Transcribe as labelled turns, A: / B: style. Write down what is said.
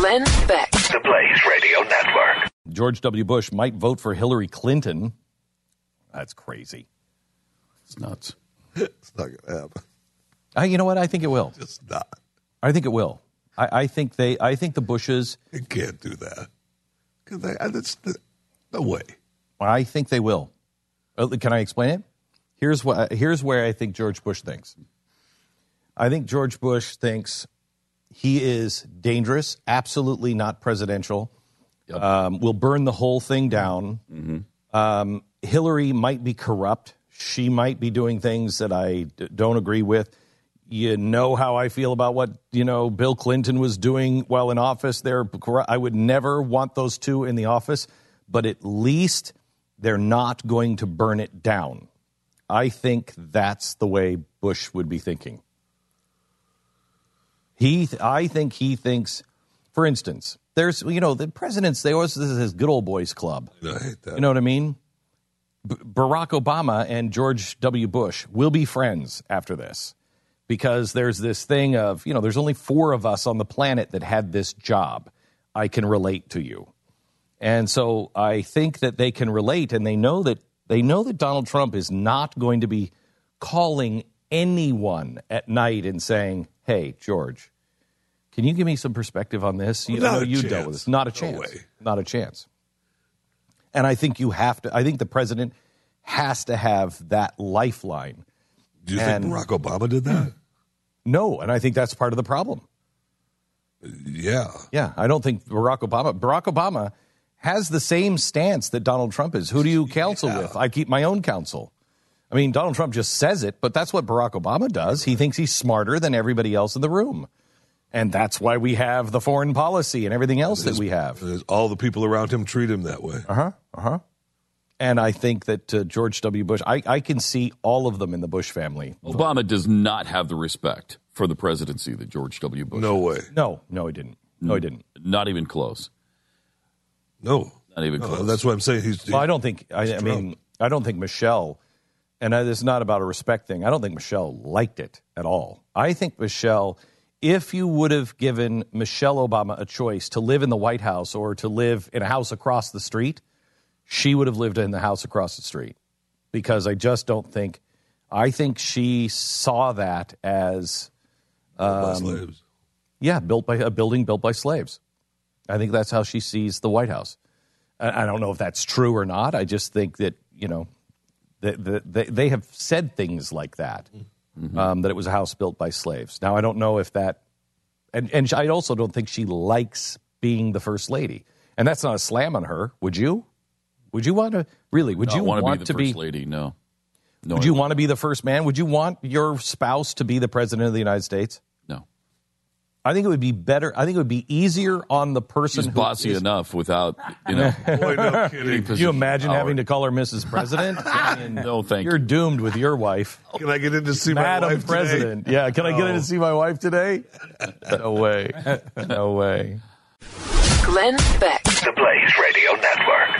A: Glenn Beck.
B: The Blaze Radio Network.
C: George W. Bush might vote for Hillary Clinton. That's crazy.
D: It's nuts.
E: it's not going to happen.
C: Uh, you know what? I think it will.
E: It's not.
C: I think it will. I, I think they. I think the Bushes.
E: It can't do that. Cause they, that's the, no way.
C: I think they will. Uh, can I explain it? Here's what. Here's where I think George Bush thinks. I think George Bush thinks he is dangerous, absolutely not presidential. Yep. Um, will burn the whole thing down. Mm-hmm. Um, Hillary might be corrupt. She might be doing things that I d- don't agree with. You know how I feel about what you know Bill Clinton was doing while in office. There, I would never want those two in the office, but at least they're not going to burn it down. I think that's the way Bush would be thinking. He, I think he thinks, for instance, there's, you know, the presidents, they always, this is his good old boys club.
E: I hate that.
C: You know what I mean? B- Barack Obama and George W. Bush will be friends after this because there's this thing of, you know, there's only four of us on the planet that had this job. I can relate to you. And so I think that they can relate and they know that they know that Donald Trump is not going to be calling anyone at night and saying, "Hey, George, can you give me some perspective on this?" You know you
E: chance.
C: dealt with this. Not a
E: No
C: chance.
E: way.
C: Not a chance. And I think you have to. I think the president has to have that lifeline.
E: Do you
C: And-
E: think Barack Obama did that?
C: No, and I think that's part of the problem.
E: Yeah.
C: Yeah, I don't think Barack Obama. Barack Obama has the same stance that Donald Trump is. Who do you counsel with? I keep my own counsel. I mean, Donald Trump just says it, but that's what Barack Obama does. He thinks he's smarter than everybody else in the room. And that's why we have the foreign policy and everything else that we have.
E: All the people around him treat him that way.
C: Uh huh. Uh huh. And I think that uh, George W. Bush, I, I can see all of them in the Bush family.
D: Obama does not have the respect for the presidency that George W. Bush.
E: No way.
C: No, no, he didn't. No, he didn't.
D: Not even close.
E: No.
D: Not even
E: No,
D: close.
E: that's what I'm saying. He's,
C: Well, I don't think. I, I mean, I don't think Michelle, and I, this is not about a respect thing. I don't think Michelle liked it at all. I think Michelle, if you would have given Michelle Obama a choice to live in the White House or to live in a house across the street, she would have lived in the house across the street, because I just don't think. I think she saw that as,
E: by
C: um,
E: slaves.
C: yeah, built by a building built by slaves. I think that's how she sees the White House. I I don't know if that's true or not. I just think that you know, that they, they have said things like that, um, that it was a house built by slaves. Now I don't know if that, and and I also don't think she likes being the first lady, and that's not a slam on her. Would you? Would you want to really? Would
D: I
C: you
D: want
C: want
D: to be the
C: to
D: first
C: be?
D: lady? No. No.
C: Would you want to be the first man? Would you want your spouse to be the president of the United States?
D: No.
C: I think it would be better. I think it would be easier on the person
D: She's
C: who
D: bossy
C: is-
D: enough without, you know.
E: Boy, no kidding.
C: Can you imagine having to call her Mrs. President? I mean,
D: No, thank
C: You're
D: you.
C: doomed with your wife.
E: Can I get in to see my
C: Madam
E: wife today?
C: President. Yeah, can I get in to see my wife today? No way. No way.
A: Glenn Beck.
B: The Blaze Radio Network.